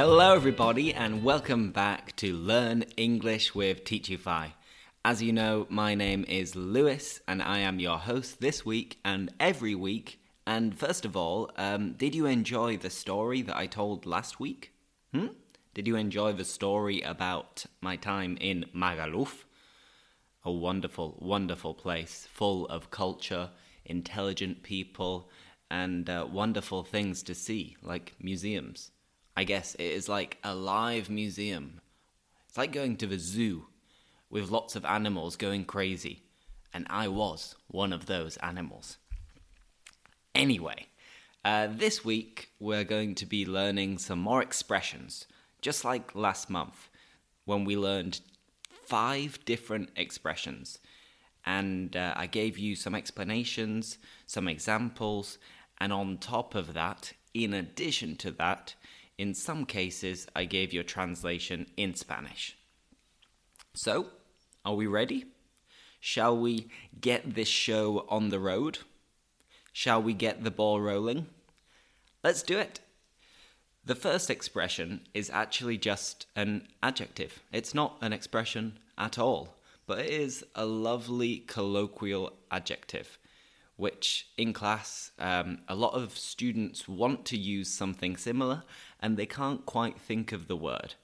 Hello, everybody, and welcome back to Learn English with Teachify. As you know, my name is Lewis, and I am your host this week and every week. And first of all, um, did you enjoy the story that I told last week? Hmm? Did you enjoy the story about my time in Magaluf? A wonderful, wonderful place full of culture, intelligent people, and uh, wonderful things to see, like museums. I guess it is like a live museum. It's like going to the zoo with lots of animals going crazy. And I was one of those animals. Anyway, uh, this week we're going to be learning some more expressions, just like last month when we learned five different expressions. And uh, I gave you some explanations, some examples, and on top of that, in addition to that, in some cases, I gave you a translation in Spanish. So, are we ready? Shall we get this show on the road? Shall we get the ball rolling? Let's do it. The first expression is actually just an adjective. It's not an expression at all, but it is a lovely colloquial adjective which in class um, a lot of students want to use something similar and they can't quite think of the word.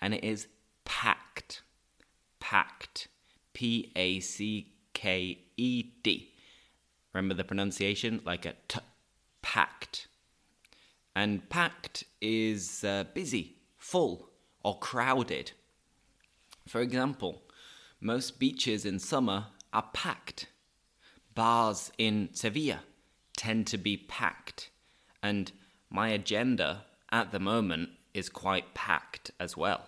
And it is packed. Packed. P A C K E D. Remember the pronunciation? Like a t. Packed. And packed is uh, busy, full, or crowded. For example, most beaches in summer are packed bars in Sevilla tend to be packed, and my agenda at the moment is quite packed as well.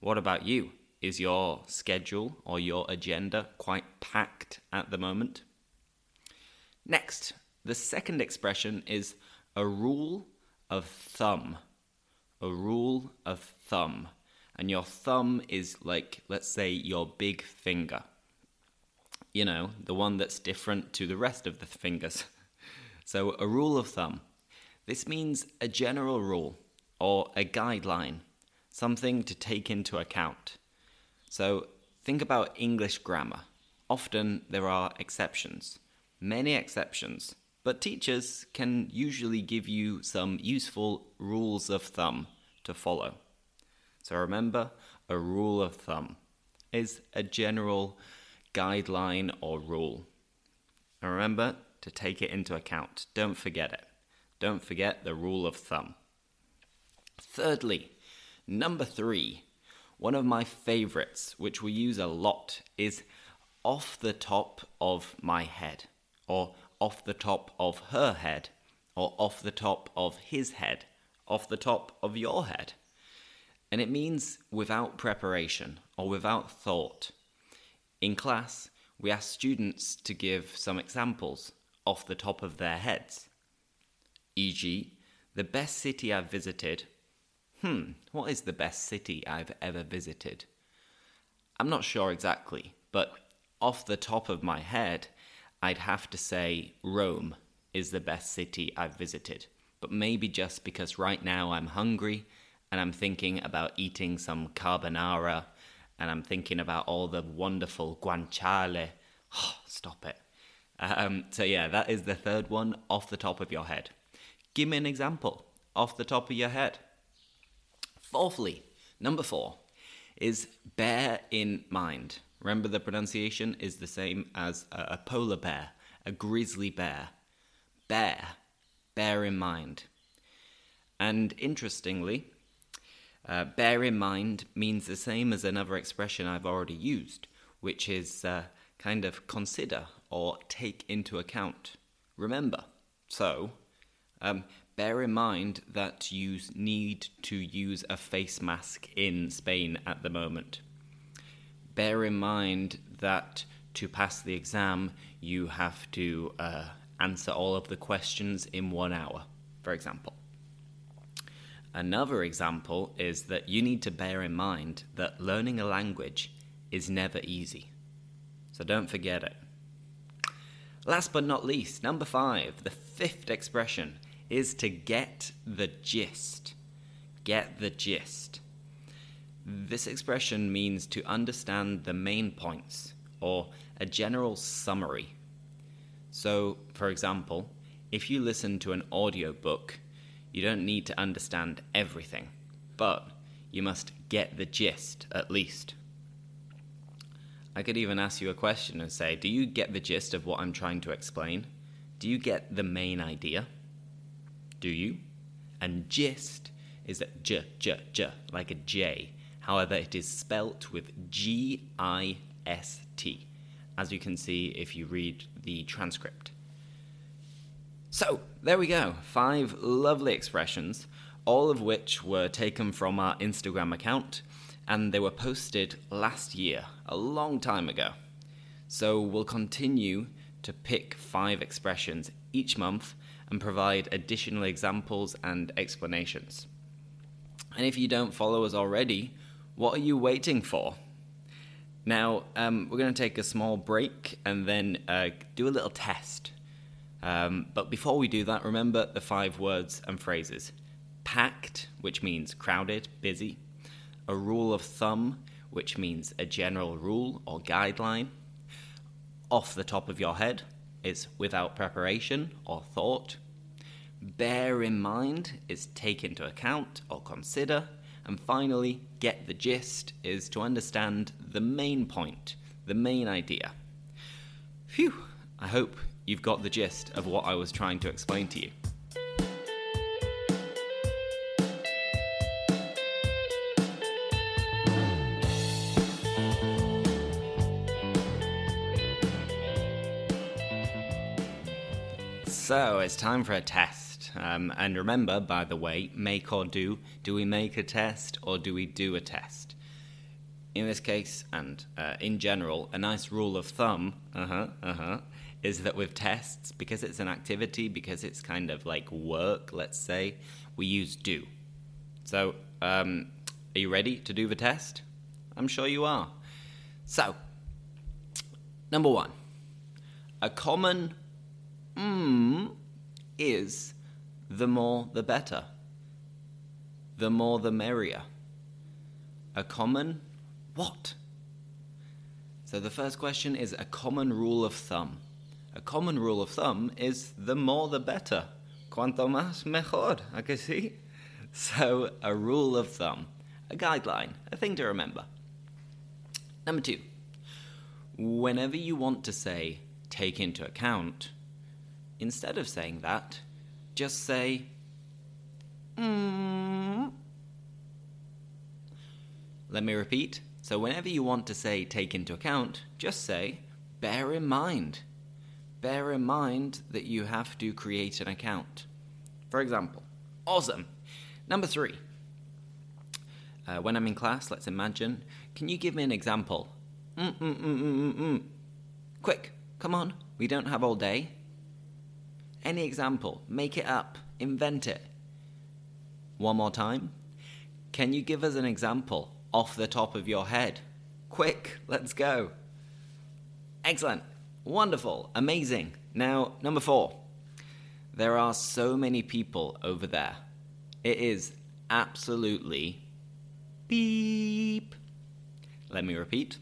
What about you? Is your schedule or your agenda quite packed at the moment? Next, the second expression is a rule of thumb. A rule of thumb. And your thumb is like, let's say, your big finger you know, the one that's different to the rest of the fingers. so, a rule of thumb. This means a general rule or a guideline, something to take into account. So, think about English grammar. Often there are exceptions, many exceptions, but teachers can usually give you some useful rules of thumb to follow. So remember, a rule of thumb is a general guideline or rule. And remember to take it into account. Don't forget it. Don't forget the rule of thumb. Thirdly, number three, one of my favorites, which we use a lot, is off the top of my head, or off the top of her head, or off the top of his head, off the top of your head. And it means without preparation or without thought. In class, we ask students to give some examples off the top of their heads. E.g., the best city I've visited. Hmm, what is the best city I've ever visited? I'm not sure exactly, but off the top of my head, I'd have to say Rome is the best city I've visited. But maybe just because right now I'm hungry and I'm thinking about eating some carbonara and I'm thinking about all the wonderful guanciale. Oh, stop it. Um, so, yeah, that is the third one off the top of your head. Give me an example off the top of your head. Fourthly, number four is bear in mind. Remember, the pronunciation is the same as a, a polar bear, a grizzly bear. Bear, bear in mind. And interestingly, uh, bear in mind means the same as another expression I've already used, which is uh, kind of consider or take into account. Remember. So, um, bear in mind that you need to use a face mask in Spain at the moment. Bear in mind that to pass the exam, you have to uh, answer all of the questions in one hour, for example. Another example is that you need to bear in mind that learning a language is never easy. So don't forget it. Last but not least, number five, the fifth expression is to get the gist. get the gist. This expression means to understand the main points or a general summary. So, for example, if you listen to an audiobook, you don't need to understand everything, but you must get the gist at least. I could even ask you a question and say, Do you get the gist of what I'm trying to explain? Do you get the main idea? Do you? And gist is a j, j, j, like a J. However, it is spelt with G I S T, as you can see if you read the transcript. So, there we go. Five lovely expressions, all of which were taken from our Instagram account, and they were posted last year, a long time ago. So, we'll continue to pick five expressions each month and provide additional examples and explanations. And if you don't follow us already, what are you waiting for? Now, um, we're going to take a small break and then uh, do a little test. Um, but before we do that, remember the five words and phrases. Packed, which means crowded, busy, a rule of thumb, which means a general rule or guideline, off the top of your head is without preparation or thought, bear in mind is take into account or consider, and finally, get the gist is to understand the main point, the main idea. Phew, I hope you've got the gist of what I was trying to explain to you. So it's time for a test. Um, and remember, by the way, make or do. Do we make a test or do we do a test? In this case, and uh, in general, a nice rule of thumb, uh huh, uh huh, is that with tests, because it's an activity, because it's kind of like work, let's say, we use do. So, um, are you ready to do the test? I'm sure you are. So, number one, a common mm is the more the better. The more the merrier. A common what? So the first question is a common rule of thumb. A common rule of thumb is the more the better. Cuanto más mejor, I. So a rule of thumb, a guideline, a thing to remember. Number two, whenever you want to say take into account, instead of saying that, just say, mm. Let me repeat. So, whenever you want to say take into account, just say bear in mind. Bear in mind that you have to create an account. For example, awesome. Number three. Uh, when I'm in class, let's imagine. Can you give me an example? Mm mm mm mm mm mm. Quick, come on. We don't have all day. Any example, make it up, invent it. One more time. Can you give us an example off the top of your head? Quick, let's go. Excellent, wonderful, amazing. Now, number four. There are so many people over there. It is absolutely beep. Let me repeat.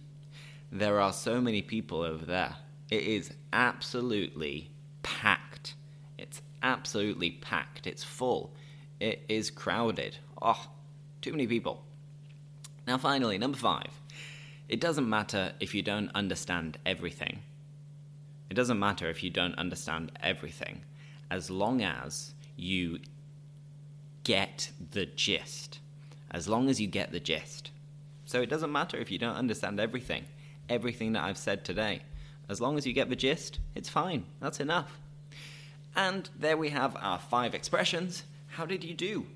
There are so many people over there. It is absolutely packed. It's absolutely packed. It's full. It is crowded. Oh, too many people. Now, finally, number five. It doesn't matter if you don't understand everything. It doesn't matter if you don't understand everything, as long as you get the gist. As long as you get the gist. So it doesn't matter if you don't understand everything, everything that I've said today. As long as you get the gist, it's fine. That's enough. And there we have our five expressions. How did you do?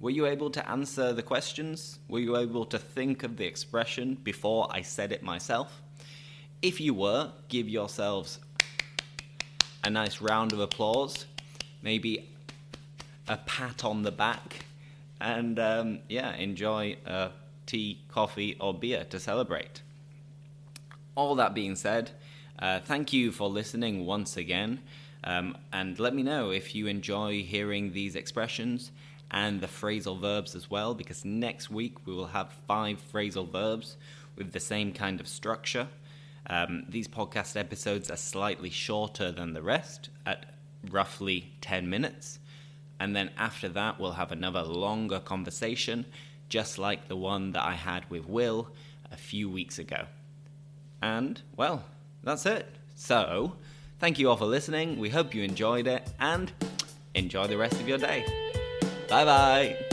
Were you able to answer the questions? Were you able to think of the expression before I said it myself? If you were, give yourselves a nice round of applause, maybe a pat on the back, and um, yeah, enjoy a tea, coffee, or beer to celebrate. All that being said, uh, thank you for listening once again. Um, and let me know if you enjoy hearing these expressions and the phrasal verbs as well, because next week we will have five phrasal verbs with the same kind of structure. Um, these podcast episodes are slightly shorter than the rest, at roughly 10 minutes. And then after that, we'll have another longer conversation, just like the one that I had with Will a few weeks ago. And, well, that's it. So, thank you all for listening. We hope you enjoyed it and enjoy the rest of your day. Bye bye.